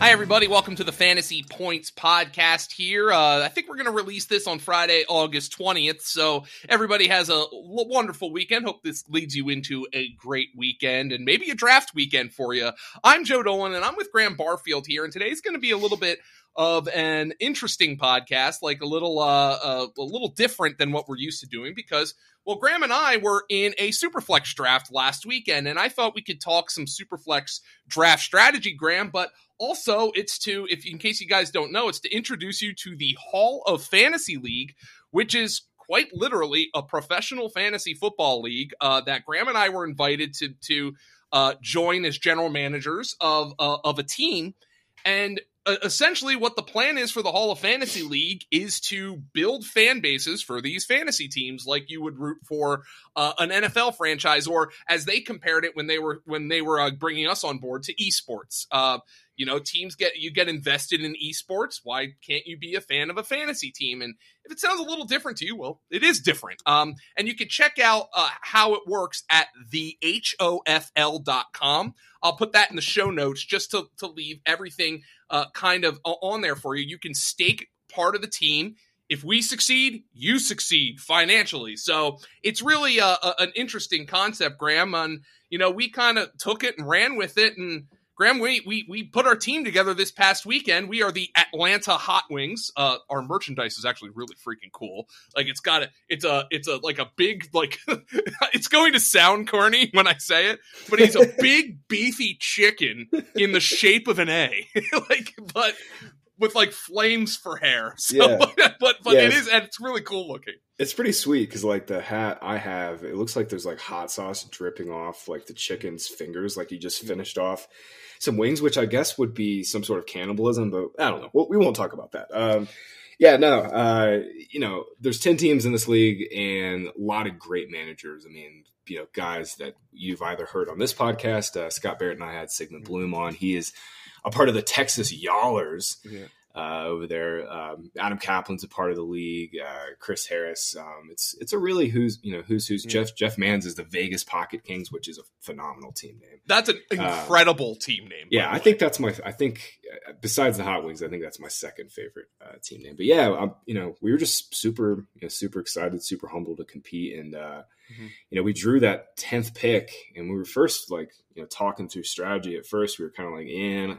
Hi, everybody. Welcome to the Fantasy Points Podcast here. Uh, I think we're going to release this on Friday, August 20th. So everybody has a wonderful weekend. Hope this leads you into a great weekend and maybe a draft weekend for you. I'm Joe Dolan and I'm with Graham Barfield here. And today's going to be a little bit of an interesting podcast, like a little, uh, uh, a little different than what we're used to doing because well, Graham and I were in a Superflex draft last weekend, and I thought we could talk some Superflex draft strategy, Graham. But also, it's to, if in case you guys don't know, it's to introduce you to the Hall of Fantasy League, which is quite literally a professional fantasy football league uh, that Graham and I were invited to to uh, join as general managers of uh, of a team. And essentially what the plan is for the Hall of Fantasy League is to build fan bases for these fantasy teams like you would root for uh, an NFL franchise or as they compared it when they were when they were uh, bringing us on board to esports. Uh, you know, teams get you get invested in esports. Why can't you be a fan of a fantasy team? And if it sounds a little different to you, well, it is different. Um, and you can check out uh, how it works at thehofl.com. I'll put that in the show notes just to, to leave everything uh, kind of on there for you. You can stake part of the team. If we succeed, you succeed financially. So it's really a, a, an interesting concept, Graham. And, you know, we kind of took it and ran with it and Graham, we, we we put our team together this past weekend. We are the Atlanta Hot Wings. Uh, our merchandise is actually really freaking cool. Like it's got a it's a it's a like a big like it's going to sound corny when I say it, but he's a big beefy chicken in the shape of an A. like but with like flames for hair. So, yeah. but but yeah, it is and it's really cool looking. It's pretty sweet because like the hat I have, it looks like there's like hot sauce dripping off like the chicken's fingers, like he just finished off some wings, which I guess would be some sort of cannibalism, but I don't know. We won't talk about that. Um, yeah, no, uh, you know, there's 10 teams in this league and a lot of great managers. I mean, you know, guys that you've either heard on this podcast, uh, Scott Barrett and I had Sigmund Bloom on. He is a part of the Texas Y'allers. Yeah uh, over there. Um, Adam Kaplan's a part of the league. Uh, Chris Harris. Um, it's it's a really who's you know who's who's. Jeff Jeff Mans is the Vegas Pocket Kings, which is a phenomenal team name. That's an uh, incredible team name. Yeah, I think that's my. I think uh, besides the Hot Wings, I think that's my second favorite uh, team name. But yeah, I'm, you know, we were just super you know, super excited, super humbled to compete, and uh, mm-hmm. you know, we drew that tenth pick, and we were first like you know talking through strategy. At first, we were kind of like, yeah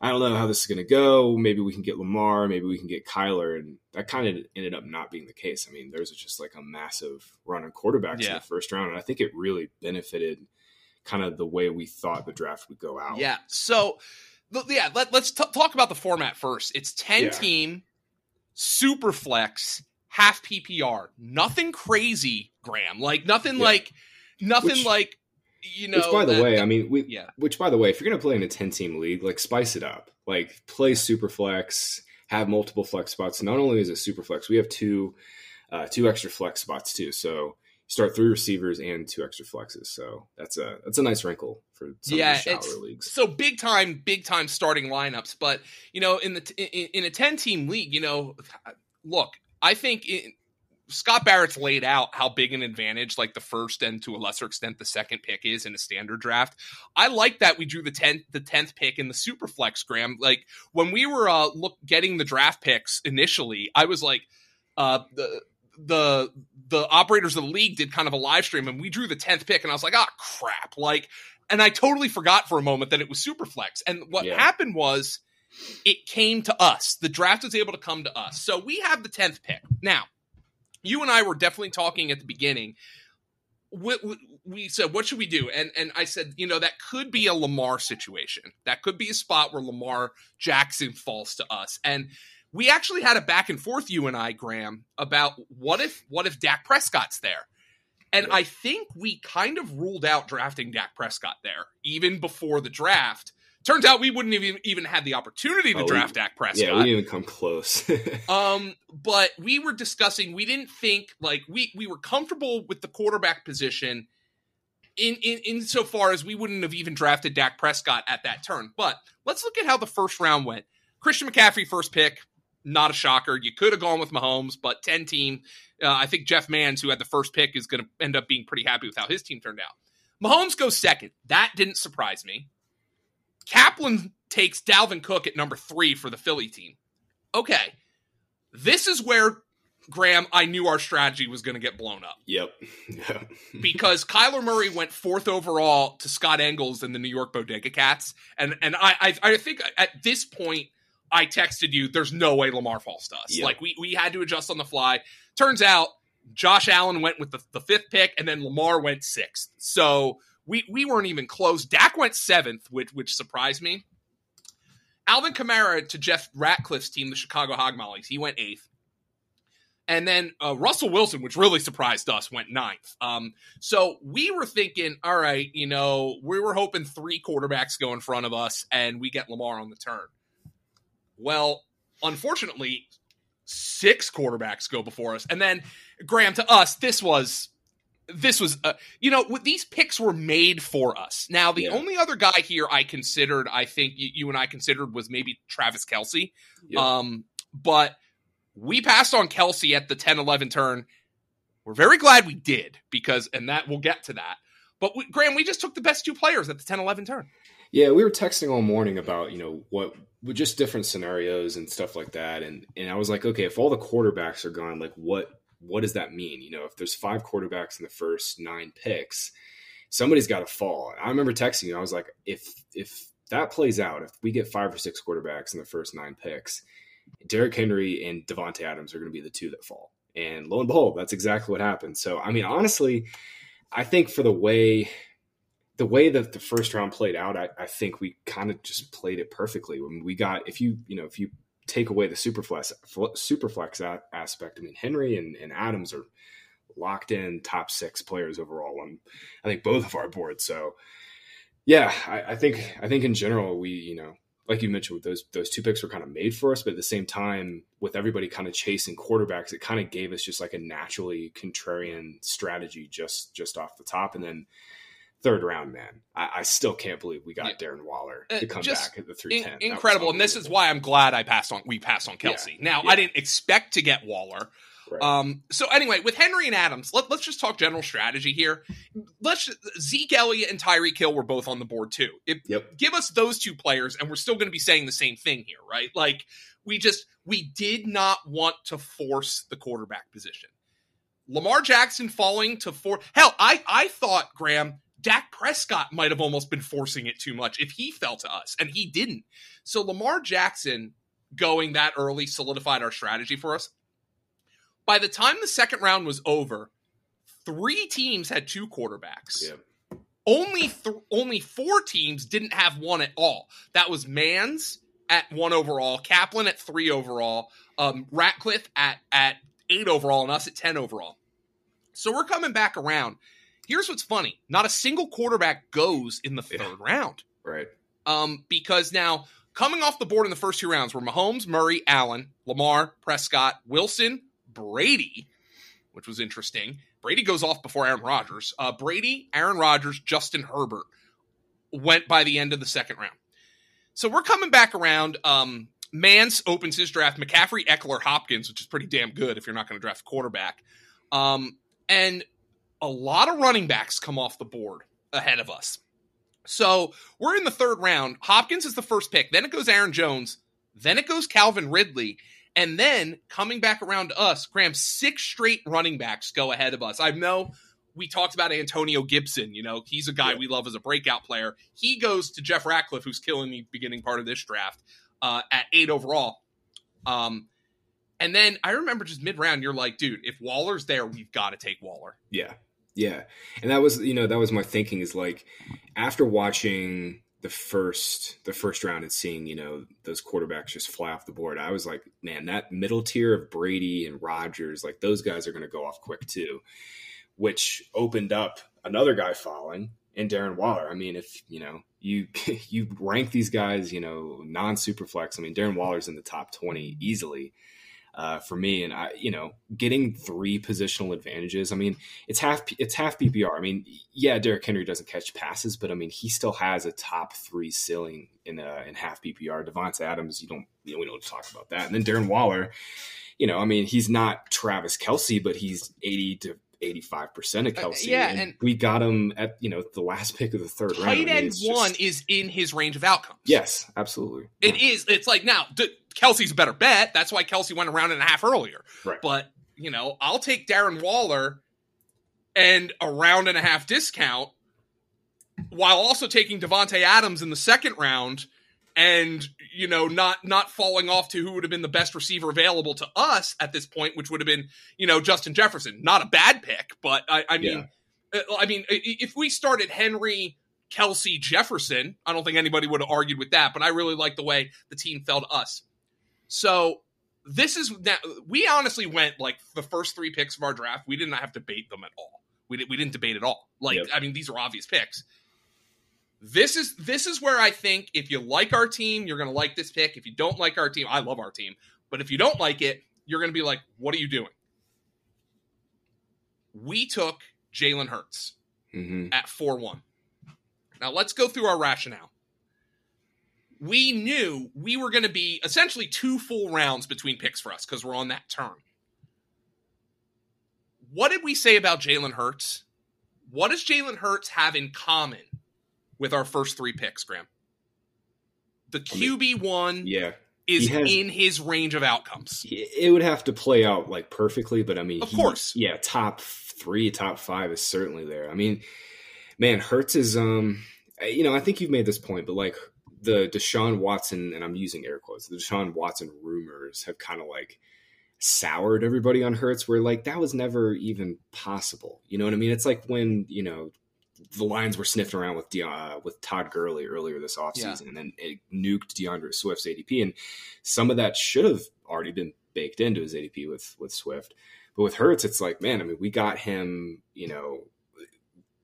I don't know how this is going to go. Maybe we can get Lamar. Maybe we can get Kyler. And that kind of ended up not being the case. I mean, there's just like a massive run on quarterbacks yeah. in the first round. And I think it really benefited kind of the way we thought the draft would go out. Yeah. So, yeah, let, us t- talk about the format first. It's 10 yeah. team, super flex, half PPR. Nothing crazy, Graham. Like, nothing yeah. like, nothing Which, like you know. Which, by the that, way, I mean, we. Yeah. Which, by the way, if you're going to play in a ten team league, like spice it up. Like play super flex, have multiple flex spots. Not only is it super flex, we have two, uh, two extra flex spots too. So start three receivers and two extra flexes. So that's a that's a nice wrinkle for some yeah, of the leagues. So big time, big time starting lineups. But you know, in the in, in a ten team league, you know, look, I think in, Scott Barrett's laid out how big an advantage, like the first and to a lesser extent the second pick is in a standard draft. I like that we drew the tenth the tenth pick in the super flex, Graham. Like when we were uh look getting the draft picks initially, I was like, uh the the the operators of the league did kind of a live stream and we drew the tenth pick, and I was like, ah, oh, crap, like, and I totally forgot for a moment that it was super flex. And what yeah. happened was it came to us. The draft was able to come to us. So we have the 10th pick. Now, you and I were definitely talking at the beginning. We, we, said, "What should we do?" And and I said, you know, that could be a Lamar situation. That could be a spot where Lamar Jackson falls to us. And we actually had a back and forth, you and I, Graham, about what if what if Dak Prescott's there. And I think we kind of ruled out drafting Dak Prescott there, even before the draft, Turns out we wouldn't even even had the opportunity to Oh, we- draft Dak Prescott. Yeah, we didn't even come close. Um, but we were discussing. We didn't think like we we were comfortable with the quarterback position. In, in insofar as we wouldn't have even drafted Dak Prescott at that turn. But let's look at how the first round went. Christian McCaffrey, first pick, not a shocker. You could have gone with Mahomes, but 10 team. Uh, I think Jeff Mans, who had the first pick, is going to end up being pretty happy with how his team turned out. Mahomes goes second. That didn't surprise me. Kaplan takes Dalvin Cook at number three for the Philly team. Okay. This is where, Graham, I knew our strategy was going to get blown up yep. Because Kyler Murray went fourth overall to Scott Engels and the New York Bodega Cats. And and I I, I think at this point I texted you, there's no way Lamar falls to us. Yep. Like we we had to adjust on the fly. Turns out Josh Allen went with the, the fifth pick, and then Lamar went sixth. So we we weren't even close. Dak went seventh, which which surprised me. Alvin Kamara to Jeff Ratcliffe's team, the Chicago Hogmollies, he went eighth. And then uh, Russell Wilson, which really surprised us, went ninth. Um, so we were thinking, all right, you know, we were hoping three quarterbacks go in front of us and we get Lamar on the turn. Well, unfortunately, six quarterbacks go before us. And then, Graham, to us, this was. This was, uh, you know, these picks were made for us. Now, the Yeah. only other guy here I considered, I think you, you and I considered, was maybe Travis Kelce. Yep. Um, but we passed on Kelce at the 10 11 turn. We're very glad we did because, and that we'll get to that. But we, Graham, we just took the best two players at the 10 11 turn. Yeah, we were texting all morning about you know what just different scenarios and stuff like that, and and I was like, okay, if all the quarterbacks are gone, like what what does that mean? You know, if there's five quarterbacks in the first nine picks, somebody's got to fall. I remember texting you, I was like, if if that plays out, if we get five or six quarterbacks in the first nine picks, Derrick Henry and Davante Adams are going to be the two that fall. And lo and behold, that's exactly what happened. So, I mean, honestly, I think for the way the way that the first round played out, I, I think we kind of just played it perfectly. When we got, if you you know, if you take away the superflex superflex aspect, I mean, Henry and, and Adams are locked in top six players overall on I think both of our boards. So yeah, I, I think I think in general we you know like you mentioned, those those two picks were kind of made for us, but at the same time, with everybody kind of chasing quarterbacks, it kind of gave us just like a naturally contrarian strategy just just off the top, and then third round, man, I, I still can't believe we got Darren Waller Uh, to come back at the three In- incredible, and this is why I'm glad I passed on. We passed on Kelce. Now yeah. I didn't expect to get Waller. Right. Um, so anyway, with Henry and Adams, let, us just talk general strategy here. Let's Zeke Elliott and Tyreek Hill were both on the board too. If, Yep. Give us those two players, and we're still going to be saying the same thing here, right? Like we just we did not want to force the quarterback position. Lamar Jackson falling to four. Hell, I I thought Graham Dak Prescott might have almost been forcing it too much if he fell to us, and he didn't. So Lamar Jackson going that early solidified our strategy for us. By the time the second round was over, three teams had two quarterbacks. Yeah. Only th- only four teams didn't have one at all. That was Mans at one overall, Kaplan at three overall, um, Ratcliffe at at eight overall, and us at ten overall. So we're coming back around. Here's what's funny: not a single quarterback goes in the Yeah. third round. right. Um, because now coming off the board in the first two rounds were Mahomes, Murray, Allen, Lamar, Prescott, Wilson, Brady, which was interesting. Brady goes off before Aaron Rodgers. Uh, Brady, Aaron Rodgers, Justin Herbert went by the end of the second round. So we're coming back around. Um, Mans opens his draft. McCaffrey, Ekeler, Hopkins, which is pretty damn good if you're not going to draft a quarterback. Um, and a lot of running backs come off the board ahead of us. So we're in the third round. Hopkins is the first pick. Then it goes Aaron Jones. Then it goes Calvin Ridley. And then coming back around to us, Graham, six straight running backs go ahead of us. I know we talked about Antonio Gibson. You know, he's a guy Yeah. we love as a breakout player. He goes to Jeff Ratcliffe, who's killing the beginning part of this draft uh, at eight overall. Um, and then I remember just mid round, you're like, dude, if Waller's there, we've got to take Waller. Yeah. Yeah. And that was, you know, that was my thinking is like after watching the first the first round and seeing, you know, those quarterbacks just fly off the board, I was like, man, that middle tier of Brady and Rodgers, like those guys are going to go off quick too, which opened up another guy falling and Darren Waller. I mean, if, you know, you you rank these guys, you know, non super flex. I mean, Darren Waller's in the top twenty easily uh, for me. And I, you know, getting three positional advantages. I mean, it's half it's half PPR. I mean, yeah, Derrick Henry doesn't catch passes, but I mean, he still has a top three ceiling in uh, in half PPR. Davante Adams, you don't you know, we don't talk about that. And then Darren Waller, you know, I mean, he's not Travis Kelce, but he's eighty to 85% of Kelce. Uh, yeah, and, and, we got him at, you know, the last pick of the third tight round. Tight end one is in his range of outcomes. Yes, absolutely. It yeah. is. It's like now, d- Kelce's a better bet. That's why Kelce went a round and a half earlier. Right. But, you know, I'll take Darren Waller and a round and a half discount while also taking Davante Adams in the second round and you know not not falling off to who would have been the best receiver available to us at this point which would have been you know Justin Jefferson not a bad pick but I, I mean yeah. Uh, I mean if we started Henry Kelce Jefferson I don't think anybody would have argued with that but I really like the way the team fell to us so this is now we honestly went like the first three picks of our draft. We did not have to debate them at all. We did, we didn't debate at all. Like yep. I mean, these are obvious picks. This is this is where I think if you like our team, you're going to like this pick. If you don't like our team, I love our team, but if you don't like it, you're going to be like, "What are you doing?" We took Jalen Hurts mm-hmm. at four one. Now let's go through our rationale we knew we were going to be essentially two full rounds between picks for us because we're on that turn. What did we say about Jalen Hurts? What does Jalen Hurts have in common with our first three picks, Graham? The QB one, yeah, is has, in his range of outcomes. It would have to play out like perfectly, but I mean, of course, yeah, top three, top five is certainly there. I mean, man, Hurts is um, you know, I think you've made this point, but like the Deshaun Watson, and I'm using air quotes, the Deshaun Watson rumors have kind of like soured everybody on Hurts, where like that was never even possible. You know what I mean? It's like when, you know, the Lions were sniffing around with De- uh, with Todd Gurley earlier this offseason, yeah. and then it nuked D'Andre Swift's ADP, and some of that should have already been baked into his ADP with with Swift. But with Hurts, it's like, man, I mean, we got him. You know,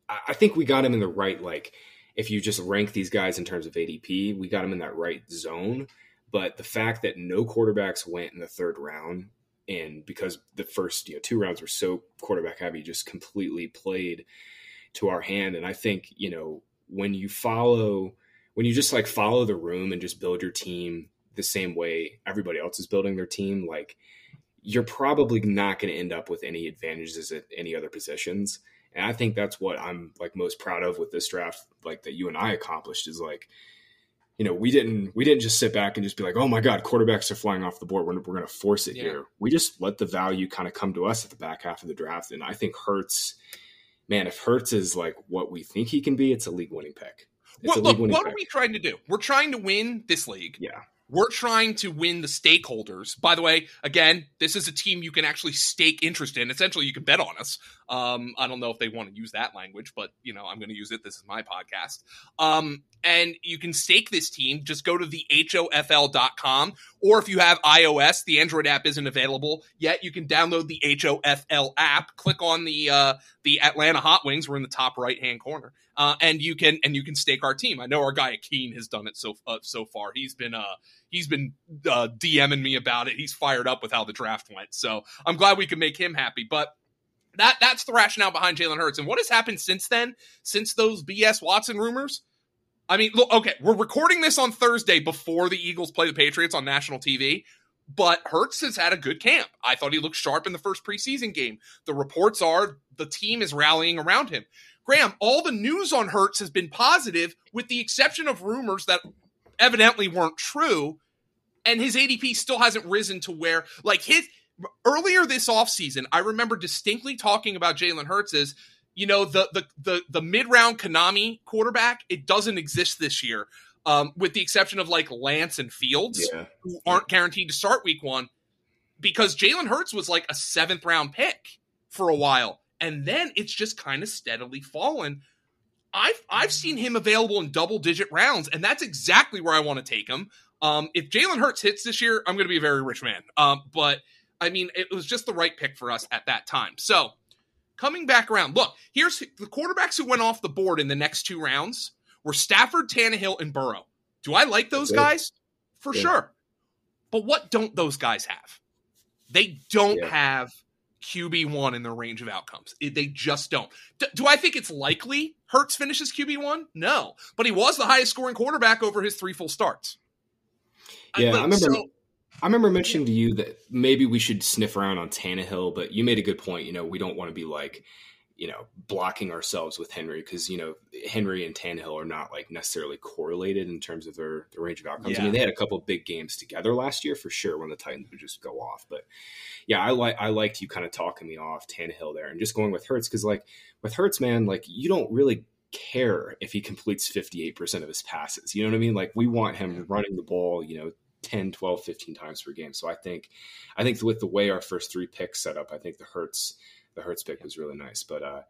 I, I think we got him in the right like if you just rank these guys in terms of ADP, we got him in that right zone. But the fact that no quarterbacks went in the third round, and because the first you know two rounds were so quarterback heavy, just completely played to our hand. And I think you know when you follow, when you just like follow the room and just build your team the same way everybody else is building their team, like you're probably not going to end up with any advantages at any other positions. And I think that's what I'm like most proud of with this draft, like that you and I accomplished is like, you know, we didn't we didn't just sit back and just be like, oh my god, quarterbacks are flying off the board. We're, we're going to force it yeah. here. We just let the value kind of come to us at the back half of the draft, and I think Hurts, man, if Hurts is like what we think he can be, it's a league winning pick. Well, look, what pick. are we trying to do? We're trying to win this league. Yeah. We're trying to win the stakeholders. By the way, again, this is a team you can actually stake interest in. Essentially, you can bet on us. Um, I don't know if they want to use that language, but you know, I'm going to use it. This is my podcast. Um, and you can stake this team. Just go to the HOFL.com, or if you have iOS, the Android app isn't available yet. You can download the HOFL app. Click on the uh, the Atlanta Hot Wings. We're in the top right hand corner, uh, and you can and you can stake our team. I know our guy Akeen has done it so uh, so far. He's been uh he's been uh, DMing me about it. He's fired up with how the draft went. So I'm glad we can make him happy. But that that's the rationale behind Jalen Hurts. And what has happened since then, since those BS Watson rumors? I mean, look, okay, we're recording this on Thursday before the Eagles play the Patriots on national TV. But Hurts has had a good camp. I thought he looked sharp in the first preseason game. The reports are the team is rallying around him. Graham, all the news on Hurts has been positive, with the exception of rumors that evidently weren't true. And his ADP still hasn't risen to where, like, his earlier this offseason, I remember distinctly talking about Jalen Hurts as, you know, the the the, the mid round Konami quarterback, it doesn't exist this year. Um, with the exception of like Lance and Fields, yeah. who aren't guaranteed to start week one, because Jalen Hurts was like a seventh round pick for a while. And then it's just kind of steadily fallen. I've I've seen him available in double digit rounds, and that's exactly where I want to take him. Um, if Jalen Hurts hits this year, I'm going to be a very rich man. Um, but I mean, it was just the right pick for us at that time. So coming back around, look, here's the quarterbacks who went off the board in the next two rounds were Stafford, Tannehill, and Burrow. Do I like those guys? For yeah. sure. But what don't those guys have? They don't yeah. have QB1 in their range of outcomes. They just don't. D- do I think it's likely Hurts finishes QB1? No. But he was the highest scoring quarterback over his three full starts. Yeah, I, I remember. So, I remember mentioning to you that maybe we should sniff around on Tannehill, but you made a good point. You know, we don't want to be like, you know, blocking ourselves with Henry because you know Henry and Tannehill are not like necessarily correlated in terms of their, their range of outcomes. Yeah. I mean, they had a couple big games together last year for sure when the Titans would just go off. But yeah, I like I liked you kind of talking me off Tannehill there and just going with Hurts because like with Hurts, man, like you don't really care if he completes 58% of his passes. You know what I mean? Like we want him running the ball, you know, 10, 12, 15 times per game. So I think I think with the way our first three picks set up, I think the Hurts the Hurts pick was really nice. But uh,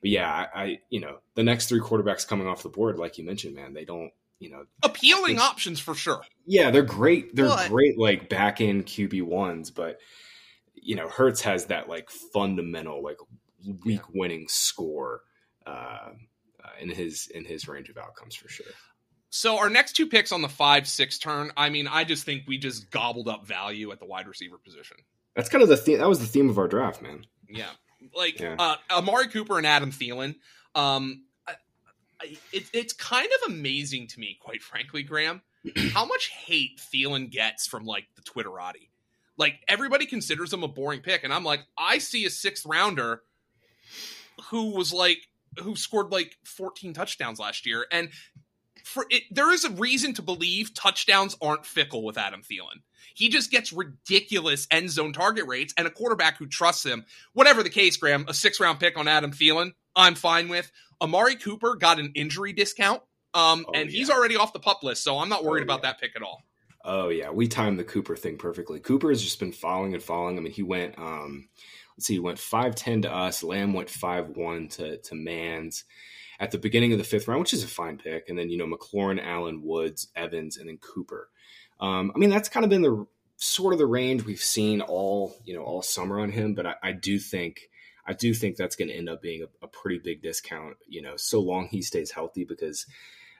but yeah, I, I, you know the next three quarterbacks coming off the board, like you mentioned, man, they don't you know appealing options for sure. Yeah, they're great. They're but, great like back end QB ones, but you know Hurts has that like fundamental like week winning score uh, uh, in his in his range of outcomes for sure. So our next two picks on the five six turn, I mean, I just think we just gobbled up value at the wide receiver position. That's kind of the theme. That was the theme of our draft, man. Yeah, like yeah. Uh, Amari Cooper and Adam Thielen. Um, I, I, it, it's kind of amazing to me, quite frankly, Graham, how much hate Thielen gets from like the Twitterati. Like everybody considers him a boring pick, and I'm like, I see a sixth rounder who was like who scored like 14 touchdowns last year, and for it, there is a reason to believe touchdowns aren't fickle with Adam Thielen. He just gets ridiculous end zone target rates and a quarterback who trusts him. Whatever the case, Graham, a six round pick on Adam Thielen, I'm fine with. Amari Cooper got an injury discount, um, oh, and yeah. he's already off the pup list, so I'm not worried oh, about yeah. that pick at all. Oh yeah, we timed the Cooper thing perfectly. Cooper has just been falling and falling. I mean, he went um, let's see, he went five ten to us. Lamb went five one to to Mans at the beginning of the fifth round, which is a fine pick. And then, you know, McLaurin, Allen, Woods, Evans, and then Cooper. Um, I mean, that's kind of been the sort of the range we've seen all, you know, all summer on him. But I, I do think, I do think that's going to end up being a, a, pretty big discount, you know, so long he stays healthy because,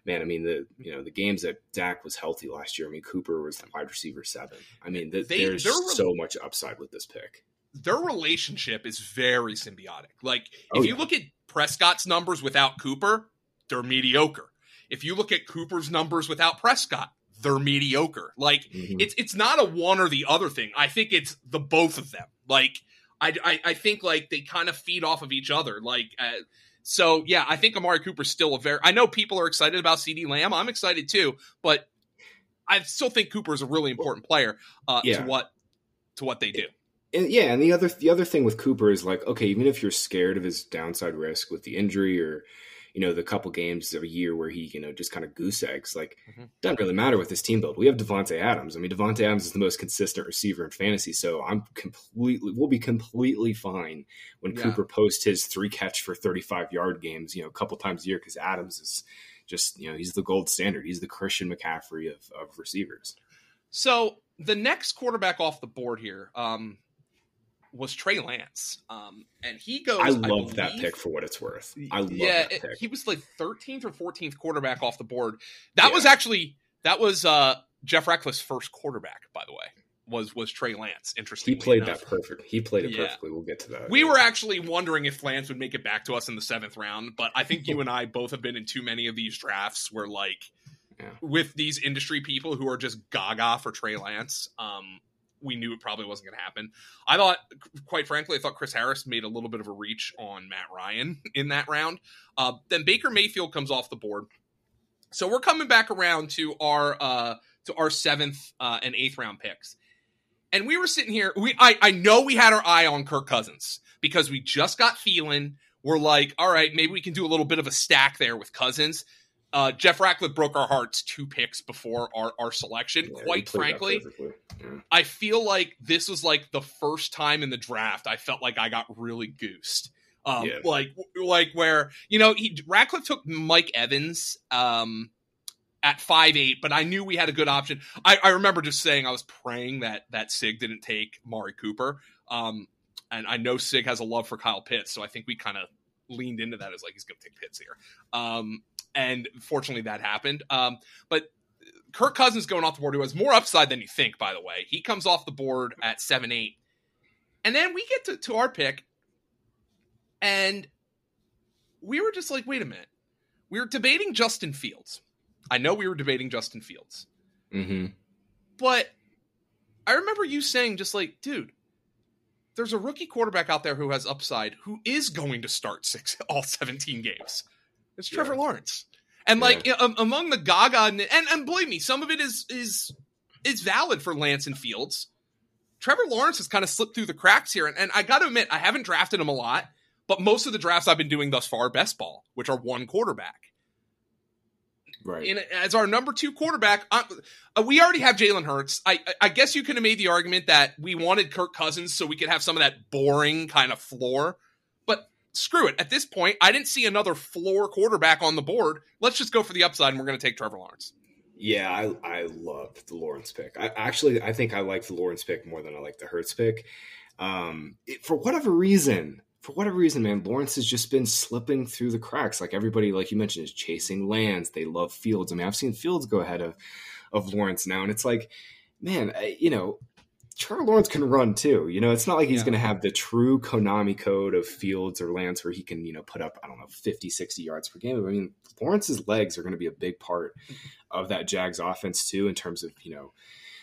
man, I mean, the, you know, the games that Dak was healthy last year, I mean, Cooper was the wide receiver seven. I mean, the, they, there's so much upside with this pick their relationship is very symbiotic. Like oh, if you look at Prescott's numbers without Cooper, they're mediocre. If you look at Cooper's numbers without Prescott, they're mediocre. Like mm-hmm. it's it's not a one or the other thing. I think it's the both of them. Like I I, I think like they kind of feed off of each other. Like uh, so yeah, I think Amari Cooper's still a very. I know people are excited about CeeDee Lamb. I'm excited too, but I still think Cooper is a really important player uh, yeah. to what to what they do and yeah, and the other the other thing with Cooper is like, okay, even if you're scared of his downside risk with the injury or you know the couple games of a year where he you know just kind of goose eggs, like mm-hmm. doesn't really matter with this team build. We have Davante Adams. I mean, Davante Adams is the most consistent receiver in fantasy, so I'm completely we'll be completely fine when yeah. Cooper posts his three catch for 35 yard games, you know, a couple times a year because Adams is just you know he's the gold standard. He's the Christian McCaffrey of of receivers. So the next quarterback off the board here, um, was Trey Lance. Um, and he goes. I love I believe, that pick for what it's worth. I love yeah, that pick. He was like 13th or 14th quarterback off the board. That yeah. was actually that was uh, Jeff Ratcliffe's first quarterback, by the way. Was was Trey Lance? Interesting. He played enough. that perfect. He played it yeah. perfectly. We'll get to that. We were actually wondering if Lance would make it back to us in the seventh round, but I think you and I both have been in too many of these drafts where like yeah. with these industry people who are just gaga for Trey Lance. Um, we knew it probably wasn't going to happen. I thought, quite frankly, I thought Chris Harris made a little bit of a reach on Matt Ryan in that round. Uh, then Baker Mayfield comes off the board. So we're coming back around to our uh, to our seventh uh, and eighth round picks, and we were sitting here. We I, I know we had our eye on Kirk Cousins because we just got feeling. We're like, all right, maybe we can do a little bit of a stack there with Cousins. Uh, Jeff Ratcliffe broke our hearts two picks before our, our selection. Yeah, Quite frankly, yeah. I feel like this was like the first time in the draft I felt like I got really goosed. Um, yeah. Like, like where you know he, Ratcliffe took Mike Evans um, at five eight, but I knew we had a good option. I, I remember just saying I was praying that that Sig didn't take Mari Cooper. Um, and I know Sig has a love for Kyle Pitts, so I think we kind of leaned into that as like he's going to take Pitts here. Um, and fortunately that happened. Um, but Kirk Cousins going off the board, who has more upside than you think, by the way. He comes off the board at 7 8. And then we get to, to our pick, and we were just like, wait a minute. We were debating Justin Fields. I know we were debating Justin Fields. Mm-hmm. But I remember you saying, just like, dude, there's a rookie quarterback out there who has upside who is going to start six all 17 games. It's Trevor Yeah. Lawrence. And like um, among the Gaga and, and and believe me, some of it is is is valid for Lance and Fields. Trevor Lawrence has kind of slipped through the cracks here, and, and I got to admit, I haven't drafted him a lot, but most of the drafts I've been doing thus far are best ball, which are one quarterback. Right. In, as our number two quarterback, uh, uh, we already have Jalen Hurts. I, I- I guess you could have made the argument that we wanted Kirk Cousins so we could have some of that boring kind of floor. But screw it. At this point, I didn't see another floor quarterback on the board. Let's just go for the upside, and we're going to take Trevor Lawrence. Yeah, I I love the Lawrence pick. I actually I think I like the Lawrence pick more than I like the Hurts pick. Um, it, for whatever reason, for whatever reason, man, Lawrence has just been slipping through the cracks. Like everybody, like you mentioned, is chasing Lance. They love Fields. I mean, I've seen Fields go ahead of of Lawrence now, and it's like, man, I, you know, Trevor Lawrence can run too. You know, it's not like he's Yeah. going to have the true Konami code of Fields or Lance where he can, you know, put up, I don't know, 50, 60 yards per game. I mean, Lawrence's legs are going to be a big part of that Jags offense too, in terms of, you know,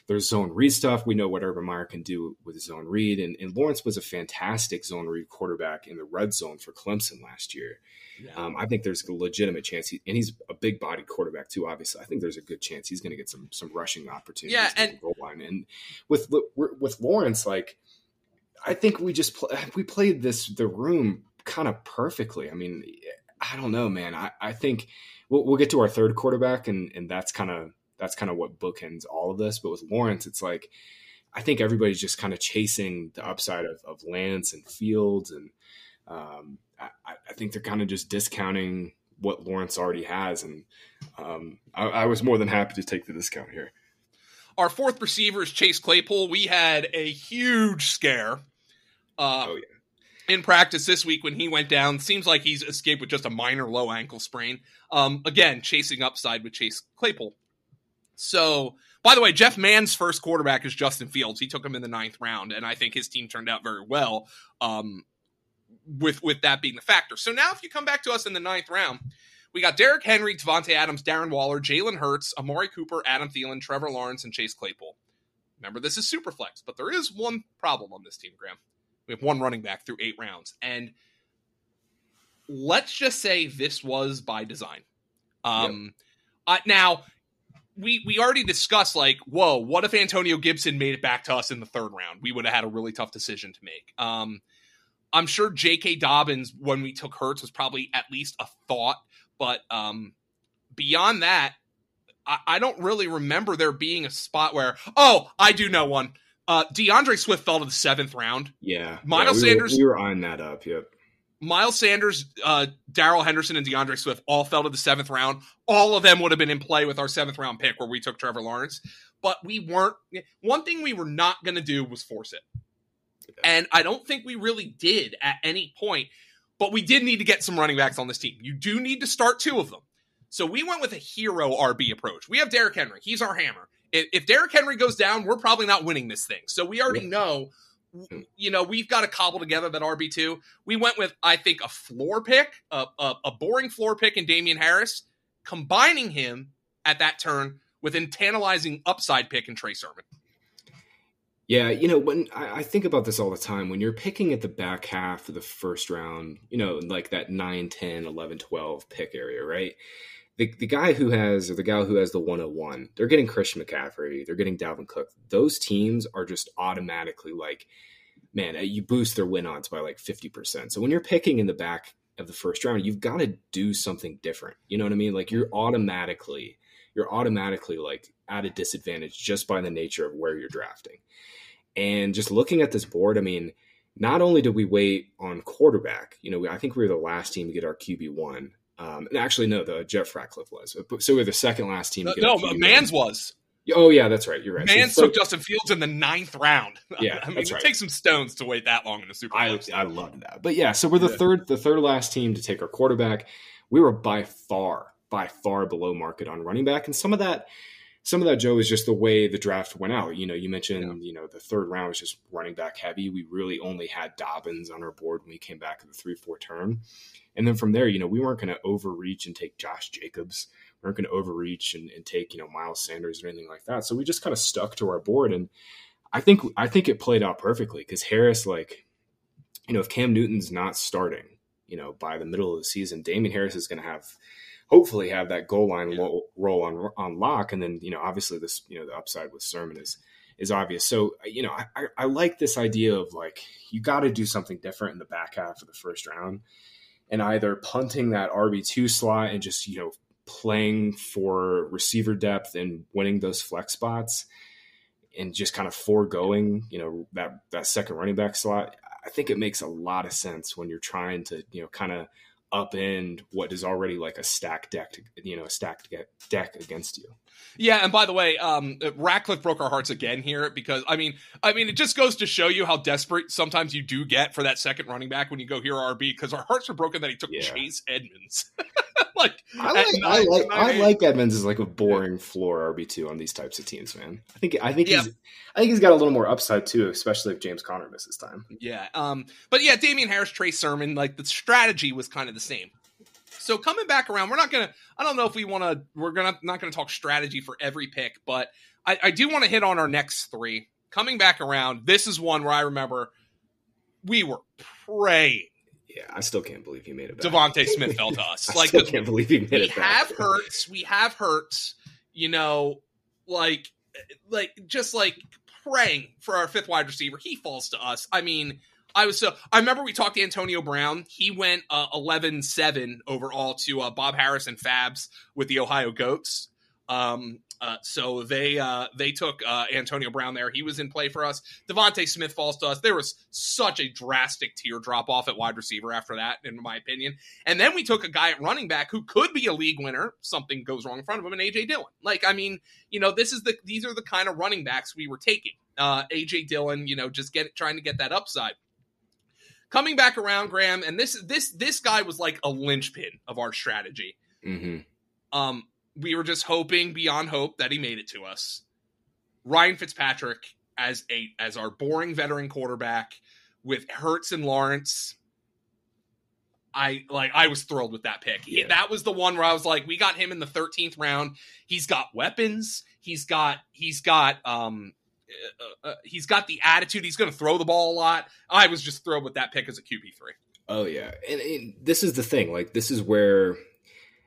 their zone read stuff. We know what Urban Meyer can do with his zone read. And, and Lawrence was a fantastic zone read quarterback in the red zone for Clemson last year. Um, I think there's a legitimate chance, he, and he's a big bodied quarterback too. Obviously, I think there's a good chance he's going to get some some rushing opportunities. Yeah, and- goal line. And with with Lawrence, like I think we just we played this the room kind of perfectly. I mean, I don't know, man. I, I think we'll, we'll get to our third quarterback, and and that's kind of that's kind of what bookends all of this. But with Lawrence, it's like I think everybody's just kind of chasing the upside of, of Lance and Fields, and um, I, I think they're kind of just discounting what Lawrence already has. And um, I, I was more than happy to take the discount here. Our fourth receiver is Chase Claypool. We had a huge scare. Uh, Oh, In practice this week when he went down, seems like he's escaped with just a minor low ankle sprain. Um, again, chasing upside with Chase Claypool. So, by the way, Jeff Mans' first quarterback is Justin Fields. He took him in the ninth round, and I think his team turned out very well. Um, with with that being the factor. So now, if you come back to us in the ninth round, we got Derrick Henry, Davante Adams, Darren Waller, Jalen Hurts, Amari Cooper, Adam Thielen, Trevor Lawrence, and Chase Claypool. Remember, this is super flex, but there is one problem on this team, Graham. We have one running back through eight rounds, and let's just say this was by design. Um, uh, now we we already discussed like, whoa, what if Antonio Gibson made it back to us in the third round? We would have had a really tough decision to make. Um, I'm sure J.K. Dobbins, when we took Hurts, was probably at least a thought, but um, beyond that, I, I don't really remember there being a spot where, oh, I do know one. Uh, D'Andre Swift fell to the seventh round. Yeah, Miles yeah, we Sanders- Were, we were eyeing that up. Yep. Miles Sanders, uh, Darrell Henderson, and D'Andre Swift all fell to the seventh round. All of them would have been in play with our seventh round pick where we took Trevor Lawrence. But we weren't. One thing we were not going to do was force it. And I don't think we really did at any point. But we did need to get some running backs on this team. You do need to start two of them. So we went with a hero RB approach. We have Derrick Henry. He's our hammer. If, if Derrick Henry goes down, we're probably not winning this thing. So we already know, Hmm. you know, we've got to cobble together that RB2. We went with, I think, a floor pick, a, a, a boring floor pick in Damien Harris, combining him at that turn with a tantalizing upside pick in Trey Sermon. Yeah, you know, when I, I think about this all the time, when you're picking at the back half of the first round, you know, like that 9, 10, 11, 12 pick area, right? The, the guy who has, or the guy who has the 101, they're getting Christian McCaffrey, they're getting Dalvin Cook. Those teams are just automatically like, man, uh, you boost their win odds by like 50%. So when you're picking in the back of the first round, you've got to do something different. You know what I mean? Like you're automatically, you're automatically like at a disadvantage just by the nature of where you're drafting. And just looking at this board, I mean, not only did we wait on quarterback, you know, I think we were the last team to get our QB one. Um, and actually, no, the Jeff Ratcliffe was. So we are the second last team. To get No, but QB1. Mans was. Oh yeah, that's right. You're right. Mans So- took Justin Fields in the ninth round. Yeah, I mean, it right. takes some stones to wait that long in the Super I Bowl. I loved that. But yeah, so we're the Yeah. third the third last team to take our quarterback. We were by far by far below market on running back, and some of that some of that, Joe, is just the way the draft went out. You know, you mentioned, yeah. you know, the third round was just running back heavy. We really only had Dobbins on our board when we came back in the three four turn, and then from there, you know, we weren't going to overreach and take Josh Jacobs. We weren't going to overreach and, and take you know Miles Sanders or anything like that. So we just kind of stuck to our board, and I think I think it played out perfectly because Harris, like, you know, if Cam Newton's not starting, you know, by the middle of the season, Damien Harris is going to have hopefully have that goal line yeah. role on on lock, and then you know obviously this you know the upside with Sermon is is obvious. So you know I, I like this idea of like you got to do something different in the back half of the first round, and either punting that RB two slot and just you know playing for receiver depth and winning those flex spots and just kind of foregoing, you know, that that second running back slot, I think it makes a lot of sense when you're trying to, you know, kind of upend what is already like a stacked deck, you know, a stacked deck against you. Yeah, and by the way, um, Ratcliffe broke our hearts again here because I mean, I mean, it just goes to show you how desperate sometimes you do get for that second running back when you go hero RB because our hearts were broken that he took yeah. Chase Edmonds. like I like I like I like Edmonds as like a boring floor RB two on these types of teams, man. I think I think yeah. he's I think he's got a little more upside too, especially if James Conner misses time. Yeah. Um. But yeah, Damien Harris, Trey Sermon, like the strategy was kind of the same. So coming back around, we're not gonna. I don't know if we want to. We're gonna not gonna talk strategy for every pick, but I, I do want to hit on our next three. Coming back around, this is one where I remember we were praying yeah, I still can't believe he made it. Back. DeVonta Smith fell to us. I like, still can't believe he made we it. We have Hurts. We have Hurts. You know, like, like just like praying for our fifth wide receiver. He falls to us. I mean, I was so. I remember we talked to Antonio Brown. He went uh, 11-7 overall to uh, Bob Harris and Fabs with the Ohio Goats. Um, uh, so they uh, they took uh, Antonio Brown there. He was in play for us. DeVonta Smith falls to us. There was such a drastic tier drop off at wide receiver after that, in my opinion. And then we took a guy at running back who could be a league winner. Something goes wrong in front of him, and AJ Dillon. Like I mean, you know, this is the these are the kind of running backs we were taking. Uh, AJ Dillon, you know, just get trying to get that upside. Coming back around, Graham, and this this this guy was like a linchpin of our strategy. Mm-hmm. Um, we were just hoping beyond hope that he made it to us. Ryan Fitzpatrick as a as our boring veteran quarterback with Hurts and Lawrence. I like I was thrilled with that pick. Yeah. That was the one where I was like, we got him in the 13th round. He's got weapons. He's got he's got um uh, uh, he's got the attitude. He's going to throw the ball a lot. I was just thrilled with that pick as a QB three. Oh yeah, and, and this is the thing. Like this is where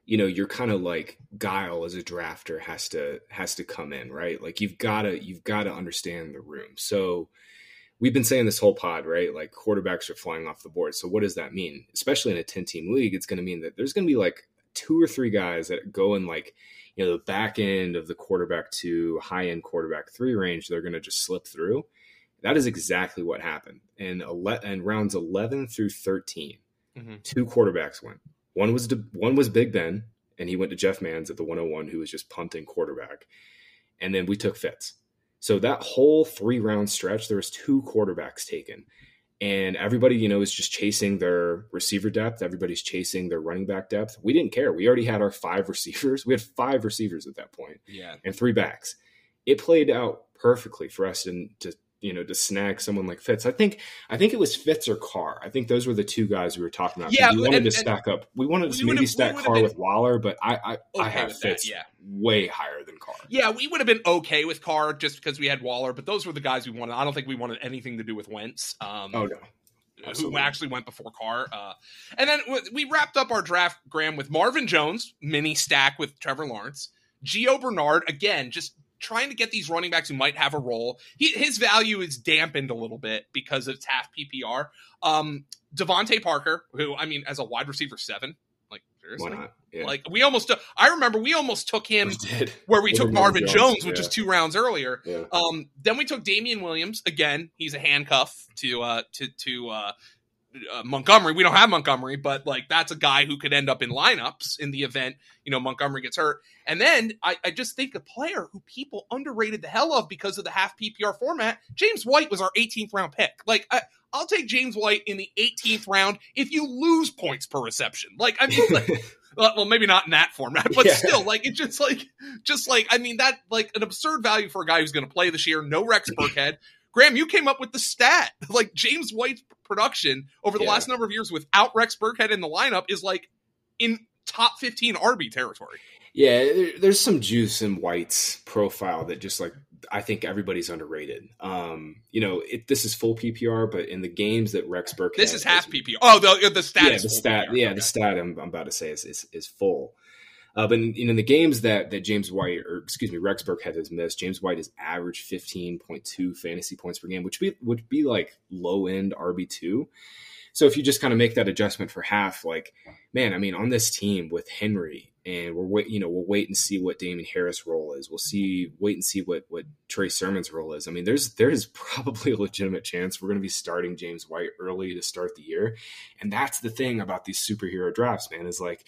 you know you're kind of like guile as a drafter has to has to come in right? Like you've got to you've got to understand the room. So we've been saying this whole pod right? Like quarterbacks are flying off the board. So what does that mean? Especially in a 10 team league it's going to mean that there's going to be like two or three guys that go in like you know the back end of the quarterback two high end quarterback three range they're going to just slip through. That is exactly what happened. And ele- and rounds 11 through 13 mm-hmm. two quarterbacks went one was one was Big Ben, and he went to Jeff Mans at the 101, who was just punting quarterback. And then we took Fitz. So that whole three round stretch, there was two quarterbacks taken. And everybody, you know, is just chasing their receiver depth. Everybody's chasing their running back depth. We didn't care. We already had our five receivers. We had five receivers at that point. Yeah. And three backs. It played out perfectly for us to, to you know, to snag someone like Fitz. I think I think it was Fitz or Carr. I think those were the two guys we were talking about. Yeah, we wanted and, to stack up. We wanted to maybe stack Carr been, with Waller, but I I, okay I have Fitz that, yeah. way higher than Carr. Yeah, we would have been okay with Carr just because we had Waller, but those were the guys we wanted. I don't think we wanted anything to do with Wentz. Um, oh no. Absolutely. Who actually went before Carr. Uh, and then we wrapped up our draft, Graham, with Marvin Jones, mini stack with Trevor Lawrence. Gio Bernard, again, just trying to get these running backs who might have a role. He, his value is dampened a little bit because it's half PPR. Um, DeVante Parker, who I mean, as a wide receiver seven, like seriously, yeah. like we almost. Took, I remember we almost took him we where we took Marvin Jones, Jones which yeah. is two rounds earlier. Yeah. Um, then we took Damien Williams again. He's a handcuff to uh, to to uh, uh, Montgomery. We don't have Montgomery, but like that's a guy who could end up in lineups in the event you know Montgomery gets hurt. And then I, I just think a player who people underrated the hell of because of the half PPR format. James White was our 18th round pick. Like I, I'll take James White in the 18th round if you lose points per reception. Like I mean, like, well, maybe not in that format, but yeah. still, like it's just like, just like I mean that like an absurd value for a guy who's going to play this year. No Rex Burkhead. Graham, you came up with the stat like James White's production over the yeah. last number of years without Rex Burkhead in the lineup is like in top fifteen RB territory. Yeah, there's some juice in White's profile that just like I think everybody's underrated. Um, you know, it, this is full PPR, but in the games that Rex Burkhead, this is half PPR. Oh, the the stat, yeah, the stat, PPR. yeah, okay. the stat I'm, I'm, about to say is is, is full. Uh, but in, in, the games that that James White or excuse me Rex Burkhead has missed, James White has averaged 15.2 fantasy points per game, which be, would be like low end RB two. So if you just kind of make that adjustment for half, like man, I mean, on this team with Henry and we're wait, you know, we'll wait and see what Damien Harris' role is. We'll see, wait and see what what Trey Sermon's role is. I mean, there's there is probably a legitimate chance we're going to be starting James White early to start the year, and that's the thing about these superhero drafts, man. Is like,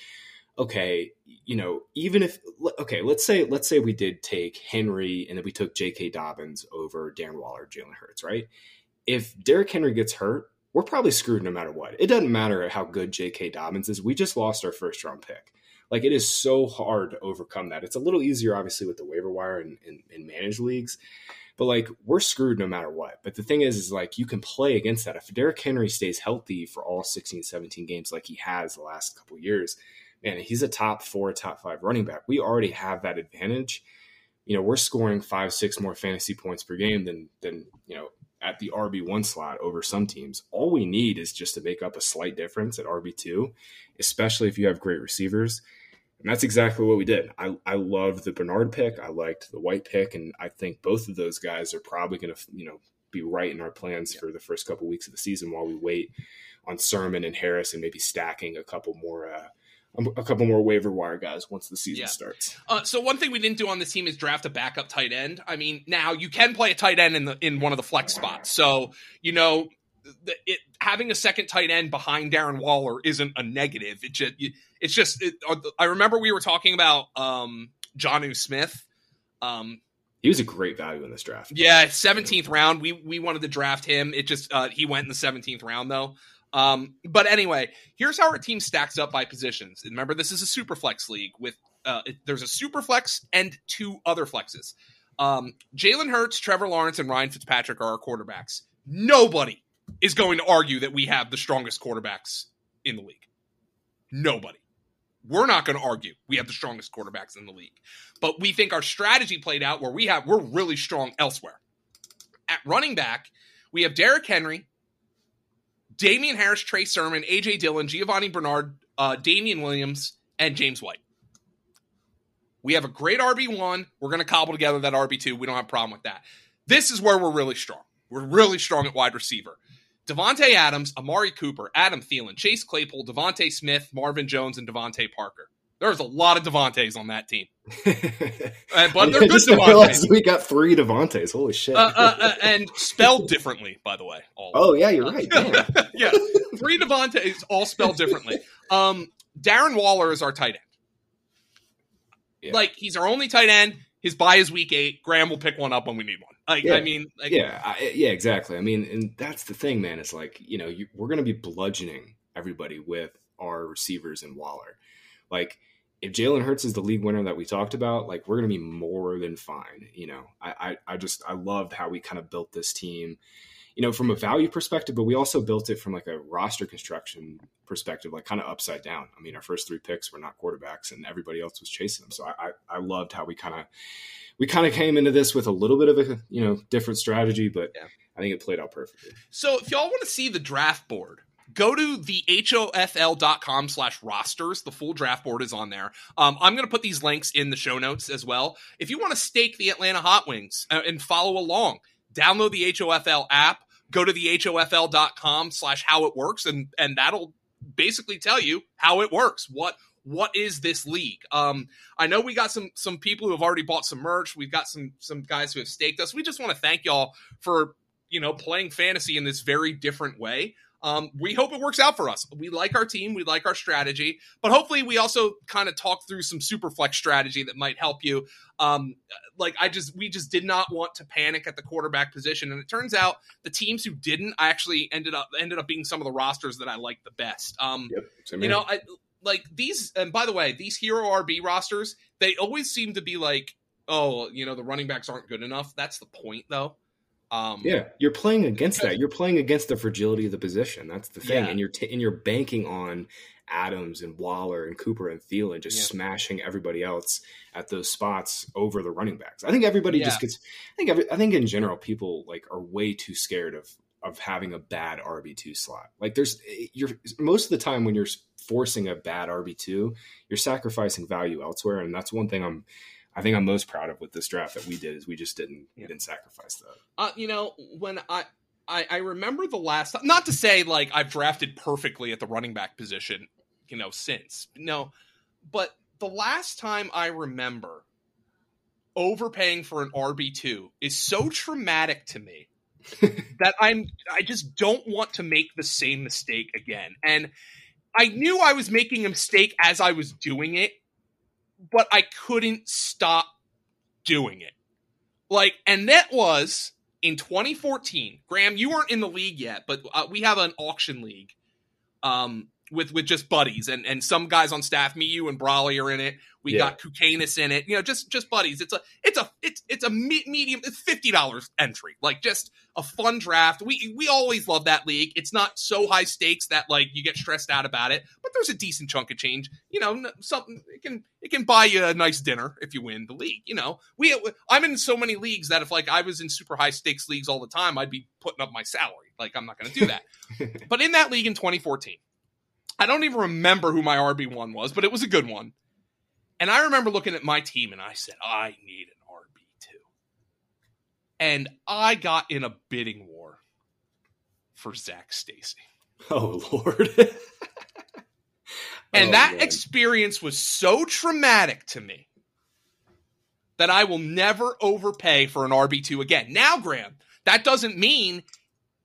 okay, you know, even if okay, let's say let's say we did take Henry and then we took J.K. Dobbins over Darren Waller, Jalen Hurts, right? If Derrick Henry gets hurt, we're probably screwed no matter what. It doesn't matter how good J.K. Dobbins is. We just lost our first round pick. Like it is so hard to overcome that. It's a little easier, obviously, with the waiver wire and in managed leagues, but like we're screwed no matter what. But the thing is, is like you can play against that. If Derrick Henry stays healthy for all 16, 17 games like he has the last couple years, man, he's a top four, top five running back. We already have that advantage. You know, we're scoring five, six more fantasy points per game than than you know at the RB one slot over some teams. All we need is just to make up a slight difference at RB two, especially if you have great receivers. And that's exactly what we did. I, I loved the Bernard pick. I liked the White pick, and I think both of those guys are probably going to, you know, be right in our plans yeah. for the first couple weeks of the season while we wait on Sermon and Harris and maybe stacking a couple more uh, a couple more waiver wire guys once the season yeah. starts. Uh, so one thing we didn't do on this team is draft a backup tight end. I mean, now you can play a tight end in the in one of the flex spots. So you know, it, having a second tight end behind Darren Waller isn't a negative. It just it's just it, uh, I remember we were talking about um, Jonnu Smith. Um, he was a great value in this draft. Yeah, seventeenth round. We we wanted to draft him. It just uh, he went in the seventeenth round though. Um, but anyway, here's how our team stacks up by positions. remember, this is a super flex league with uh, it, there's a super flex and two other flexes. Um, Jalen Hurts, Trevor Lawrence, and Ryan Fitzpatrick are our quarterbacks. Nobody is going to argue that we have the strongest quarterbacks in the league. Nobody. We're not going to argue we have the strongest quarterbacks in the league. But we think our strategy played out where we have we're really strong elsewhere. At running back, we have Derrick Henry, Damien Harris, Trey Sermon, AJ Dillon, Giovani Bernard, uh, Damien Williams, and James White. We have a great RB1. We're going to cobble together that RB2. We don't have a problem with that. This is where we're really strong. We're really strong at wide receiver. Davante Adams, Amari Cooper, Adam Thielen, Chase Claypool, DeVonta Smith, Marvin Jones, and DeVante Parker. There's a lot of Devontaes on that team, uh, but they're good Devontaes. We got three Devontaes. Holy shit! Uh, uh, uh, and spelled differently, by the way. Oh yeah, you're right. yeah, three Devontaes, all spelled differently. Um, Darren Waller is our tight end. Yeah. Like he's our only tight end. His bye is week eight. Graham will pick one up when we need one. Like, yeah. I mean, like, yeah, I, yeah, exactly. I mean, and that's the thing, man. It's like you know, you, we're going to be bludgeoning everybody with our receivers and Waller. Like, if Jalen Hurts is the league winner that we talked about, like, we're going to be more than fine. You know, I, I, I just I loved how we kind of built this team. You know, from a value perspective, but we also built it from like a roster construction perspective, like kind of upside down. I mean, our first three picks were not quarterbacks, and everybody else was chasing them. So I, I, I loved how we kind of we kind of came into this with a little bit of a you know different strategy, but yeah. I think it played out perfectly. So if y'all want to see the draft board, go to the hofl.com slash rosters the full draft board is on there um, i'm going to put these links in the show notes as well if you want to stake the atlanta hot wings uh, and follow along download the hofl app go to the hofl.com slash how it works and and that'll basically tell you how it works what what is this league? Um, I know we got some some people who have already bought some merch. We've got some some guys who have staked us. We just want to thank y'all for you know playing fantasy in this very different way. Um, we hope it works out for us. We like our team, we like our strategy, but hopefully we also kind of talk through some super flex strategy that might help you. Um, like I just, we just did not want to panic at the quarterback position, and it turns out the teams who didn't, I actually ended up ended up being some of the rosters that I liked the best. Um, yep, you know, I, like these and by the way, these hero RB rosters, they always seem to be like, oh, you know, the running backs aren't good enough. That's the point though. Um, yeah, you're playing against that. You're playing against the fragility of the position. That's the thing, yeah. and you're t- and you're banking on Adams and Waller and Cooper and Thielen just yeah. smashing everybody else at those spots over the running backs. I think everybody yeah. just gets. I think every, I think in general people like are way too scared of of having a bad RB two slot. Like there's you're most of the time when you're forcing a bad RB two, you're sacrificing value elsewhere, and that's one thing I'm I think I'm most proud of with this draft that we did is we just didn't yeah. we didn't sacrifice that. Uh, you know, when I, I I remember the last not to say like I've drafted perfectly at the running back position, you know, since no, but the last time I remember overpaying for an RB two is so traumatic to me that I'm I just don't want to make the same mistake again. And I knew I was making a mistake as I was doing it, but I couldn't stop doing it. Like, and that was in 2014. Graham, you weren't in the league yet, but uh, we have an auction league um, with with just buddies, and and some guys on staff, me, you, and Brolley are in it. We yeah. got Kukanis in it. You know, just just buddies. It's a it's a it's it's a medium. It's fifty dollars entry. Like just a fun draft. We we always love that league. It's not so high stakes that like you get stressed out about it, but there's a decent chunk of change. You know, something it can it can buy you a nice dinner if you win the league. You know, we I'm in so many leagues that if like I was in super high stakes leagues all the time, I'd be putting up my salary. Like I'm not going to do that. but in that league in 2014, I don't even remember who my RB one was, but it was a good one. And I remember looking at my team and I said, I need an RB2. And I got in a bidding war for Zac Stacy. Oh, Lord. and oh, that man. experience was so traumatic to me that I will never overpay for an RB2 again. Now, Graham, that doesn't mean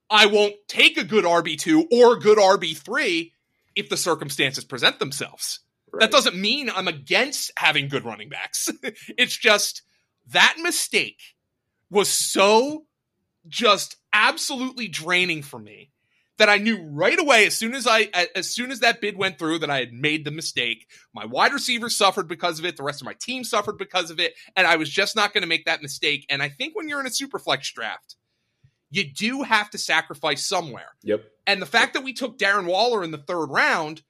I won't take a good RB2 or a good RB3 if the circumstances present themselves. Right. That doesn't mean I'm against having good running backs. it's just that mistake was so just absolutely draining for me that I knew right away as soon as I as soon as that bid went through that I had made the mistake. My wide receivers suffered because of it, the rest of my team suffered because of it, and I was just not going to make that mistake. And I think when you're in a super flex draft, you do have to sacrifice somewhere. Yep. And the fact that we took Darren Waller in the third round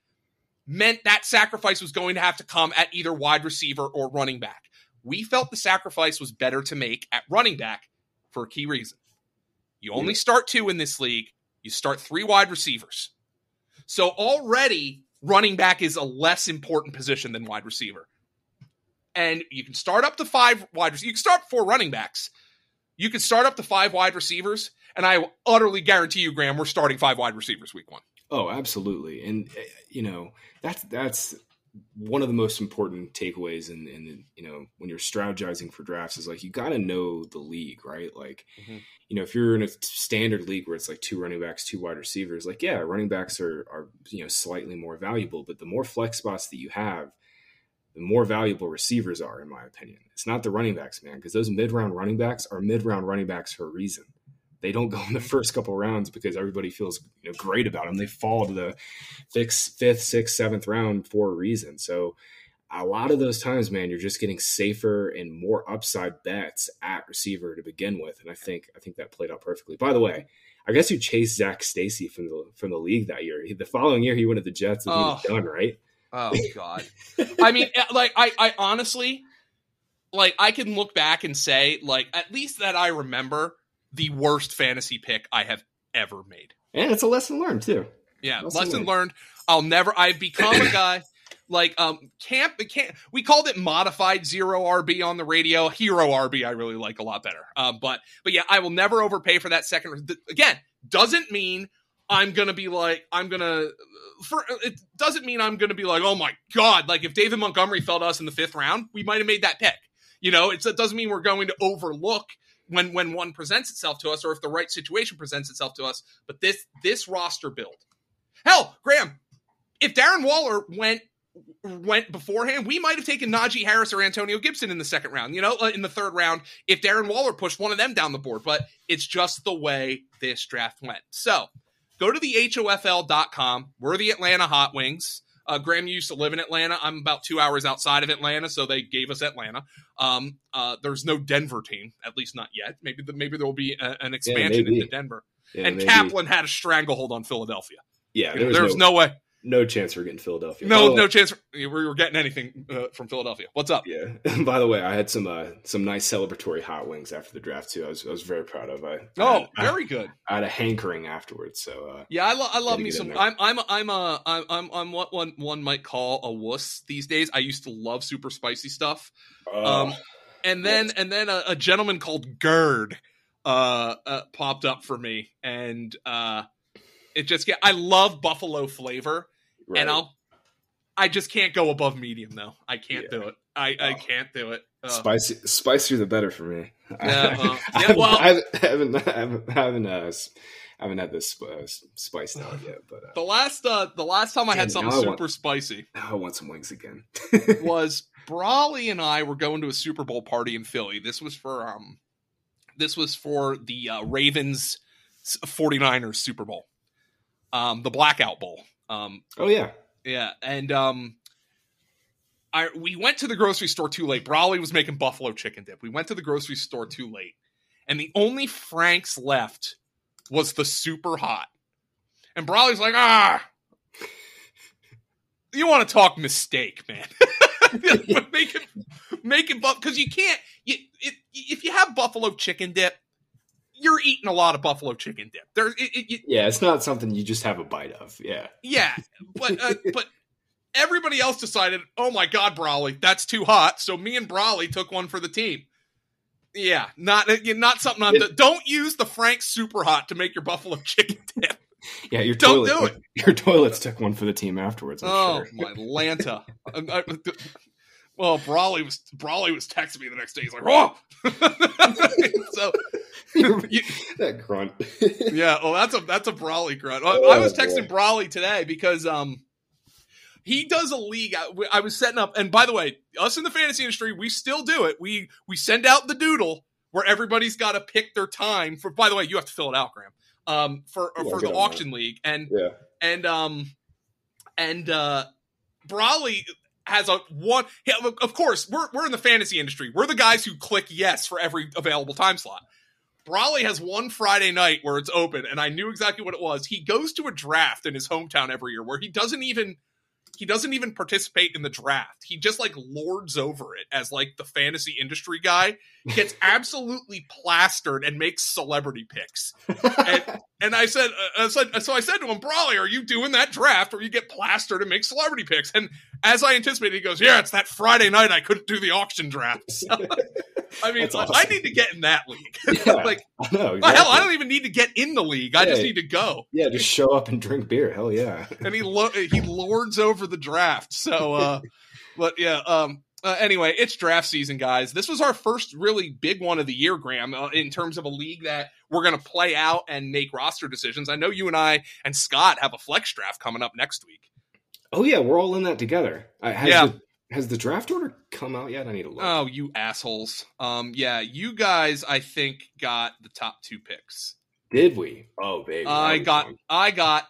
meant that sacrifice was going to have to come at either wide receiver or running back. We felt the sacrifice was better to make at running back for a key reason. You only start two in this league, you start three wide receivers. So already, running back is a less important position than wide receiver. And you can start up to five wide receivers. You can start four running backs. You can start up to five wide receivers. And I utterly guarantee you, Graham, we're starting five wide receivers week one. Oh, absolutely. And, eh, you know, that's that's one of the most important takeaways in, in you know when you're strategizing for drafts is like you got to know the league right like mm-hmm. you know if you're in a standard league where it's like two running backs two wide receivers like yeah running backs are are you know slightly more valuable but the more flex spots that you have the more valuable receivers are in my opinion it's not the running backs man because those mid-round running backs are mid-round running backs for a reason they don't go in the first couple rounds because everybody feels you know, great about them. They fall to the fifth, fifth, sixth, seventh round for a reason. So a lot of those times, man, you're just getting safer and more upside bets at receiver to begin with, and I think I think that played out perfectly. By the way, I guess you chased Zac Stacy from the from the league that year. The following year, he went to the Jets and oh. he was oh. done, right? Oh God! I mean, like I, I honestly, like I can look back and say, like at least that I remember the worst fantasy pick I have ever made. And it's a lesson learned too. Yeah, lesson, lesson learned. learned. I'll never. I've become a guy like um camp. Can't we called it modified zero RB on the radio? Hero RB I really like a lot better. Um, but but yeah, I will never overpay for that second. Again, doesn't mean I'm gonna be like I'm gonna. For it doesn't mean I'm gonna be like oh my god like if David Montgomery fell to us in the fifth round we might have made that pick. You know, it doesn't mean we're going to overlook when when one presents itself to us or if the right situation presents itself to us. But this this roster build, hell, Graham, if Darren Waller went went beforehand, we might have taken Najee Harris or Antonio Gibson in the second round, you know, uh, in the third round, if Darren Waller pushed one of them down the board. But it's just the way this draft went. So go to the HOFL.com. We're the Atlanta Hot Wings. Uh, Graham used to live in Atlanta. I'm about two hours outside of Atlanta, so they gave us Atlanta. Um, uh, there's no Denver team, at least not yet. Maybe the, maybe there will be a, an expansion maybe. into Denver. Yeah, and maybe- Kaplan had a stranglehold on Philadelphia. Yeah, there was, there was no, no way, no chance we're getting Philadelphia. no Oh, no chance we were getting anything uh, from Philadelphia. What's up? Yeah. By the way, I had some uh, some nice celebratory hot wings after the draft too. I was I was very proud of. I Oh, I, very good. I had a hankering afterwards. So uh, Yeah, I, lo- I love me some. I'm I'm I'm a I'm I'm I'm what one one might call a wuss these days. I used to love super spicy stuff. oh, Um, and then and then a, a gentleman called Gerd uh, uh popped up for me, and uh, it just get. I love buffalo flavor, right. and I'll. I just can't go above medium though. I can't Yeah. do it. I I can't do it. Uh, spicy spicier the better for me. Yeah, well, I yeah, well- haven't, I haven't I haven't I haven't, uh, s- I haven't had this uh, spiced out yet, but uh, the last uh the last time I had something now I want- super spicy. now I want some wings again. was Brolley and I were going to a Super Bowl party in Philly. This was for um this was for the uh, Ravens 49ers Super Bowl. Um the Blackout Bowl. Um oh yeah, yeah, and um I we went to the grocery store too late. Brolley was making buffalo chicken dip. We went to the grocery store too late. And the only Franks left was the super hot. And Brolley's like, "Ah, you want to talk mistake, man. making making buff because you can't you, it, if you have buffalo chicken dip, you're eating a lot of buffalo chicken dip. There, it, it, you- yeah. It's not something you just have a bite of. Yeah, yeah, but uh, but everybody else decided, oh my god, Brolley, that's too hot. So me and Brolley took one for the team. Yeah, not uh, not something I'm. don't use the Frank Super Hot to make your buffalo chicken dip. yeah. Your Don't toilet, do Your toilets took one for the team afterwards. I'm oh sure. my Lanta. I- I- well, Brolley was Brolley was texting me the next day. He's like, "Oh!" so you- that grunt. yeah, well, that's a that's a Brolley grunt. I, I Oh, was texting boy. Brolley today because um he does a league. I, I was setting up, and by the way, us in the fantasy industry, we still do it. We we send out the doodle where everybody's got to pick their time for. By the way, you have to fill it out, Graham. Um, for Yeah, for the auction league, and yeah. and um and uh Brolley has a one of- course we're we're in the fantasy industry. We're the guys who click yes for every available time slot. Brolley has one Friday night where it's open and I knew exactly what it was. He goes to a draft in his hometown every year where he doesn't even he doesn't even participate in the draft. He just like lords over it as like the fantasy industry guy gets absolutely plastered and makes celebrity picks. And, and I said, uh, I said, so I said to him, Brolley, are you doing that draft where you get plastered and make celebrity picks? And as I anticipated, he goes, yeah, it's that Friday night I couldn't do the auction draft. So, I mean, awesome. I need to get in that league. Yeah. like, I know. Exactly. hell, I don't even need to get in the league. I just need to go. Yeah, just show up and drink beer. Hell yeah. And he lo- he lords over the draft. So, uh, but yeah, um, uh, anyway, it's draft season, guys. This was our first really big one of the year, Graham, uh, in terms of a league that we're going to play out and make roster decisions. I know you and I and Scott have a flex draft coming up next week. Oh yeah, we're all in that together. Uh, has Yeah. The, has the draft order come out yet? I need to look. Oh, you assholes. Um, yeah, you guys, I think, got the top two picks. Did we? Oh baby. I got, fun. I got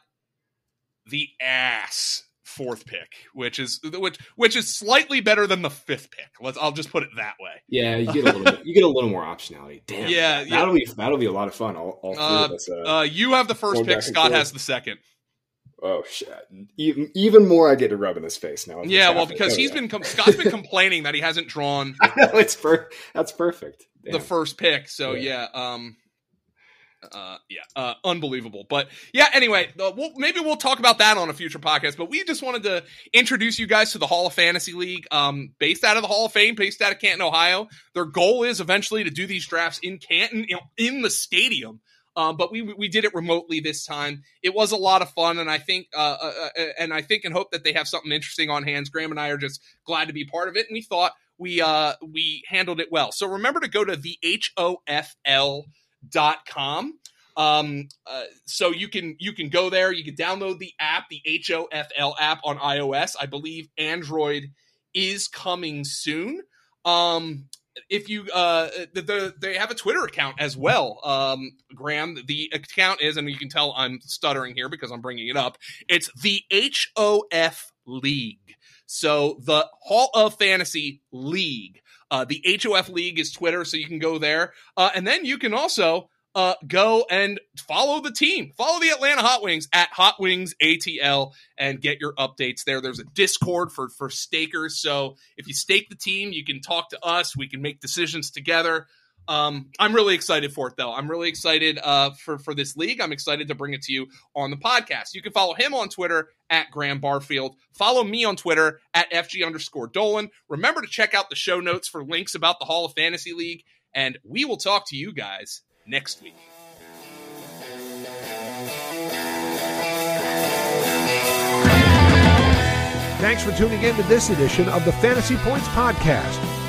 the ass fourth pick, which is which which is slightly better than the fifth pick. Let's, I'll just put it that way. Yeah, you get a little. bit, you get a little more optionality. Damn. Yeah, yeah. That'll be that'll be a lot of fun. All, all three Uh, of us. Uh, Uh, you have the first pick. Scott has the second. oh shit! Even, even more, I get to rub in his face now. Yeah, well, because Oh, he's yeah. been com- Scott's been complaining that he hasn't drawn I know it's per- That's perfect. the first pick. So yeah, Yeah. um, uh, yeah, uh, unbelievable. But yeah, anyway, uh, we'll, maybe we'll talk about that on a future podcast. But we just wanted to introduce you guys to the Hall of Fantasy League, um, based out of the Hall of Fame, based out of Canton, Ohio. Their goal is eventually to do these drafts in Canton, know, in the stadium. Uh, but we we did it remotely this time. It was a lot of fun, and I think uh, uh, uh, and I think and hope that they have something interesting on hands. Graham and I are just glad to be part of it, and we thought we uh we handled it well. So remember to go to the HOFL dot com. Um, uh, so you can you can go there. You can download the app, the HOFL app on iOS. I believe Android is coming soon. Um, if you uh the, the, they have a twitter account as well um graham the account is and you can tell i'm stuttering here because i'm bringing it up it's the hof league so the hall of fantasy league uh the hof league is twitter so you can go there uh and then you can also uh, go and follow the team. Follow the Atlanta Hot Wings at Hot Wings ATL and get your updates there. There's a Discord for for stakers, so if you stake the team, you can talk to us. We can make decisions together. Um, I'm really excited for it, though. I'm really excited uh, for for this league. I'm excited to bring it to you on the podcast. You can follow him on Twitter at Graham Barfield. Follow me on Twitter at FG underscore Dolan. Remember to check out the show notes for links about the Hall of Fantasy League, and we will talk to you guys next week. Thanks for tuning in to this edition of the Fantasy Points Podcast.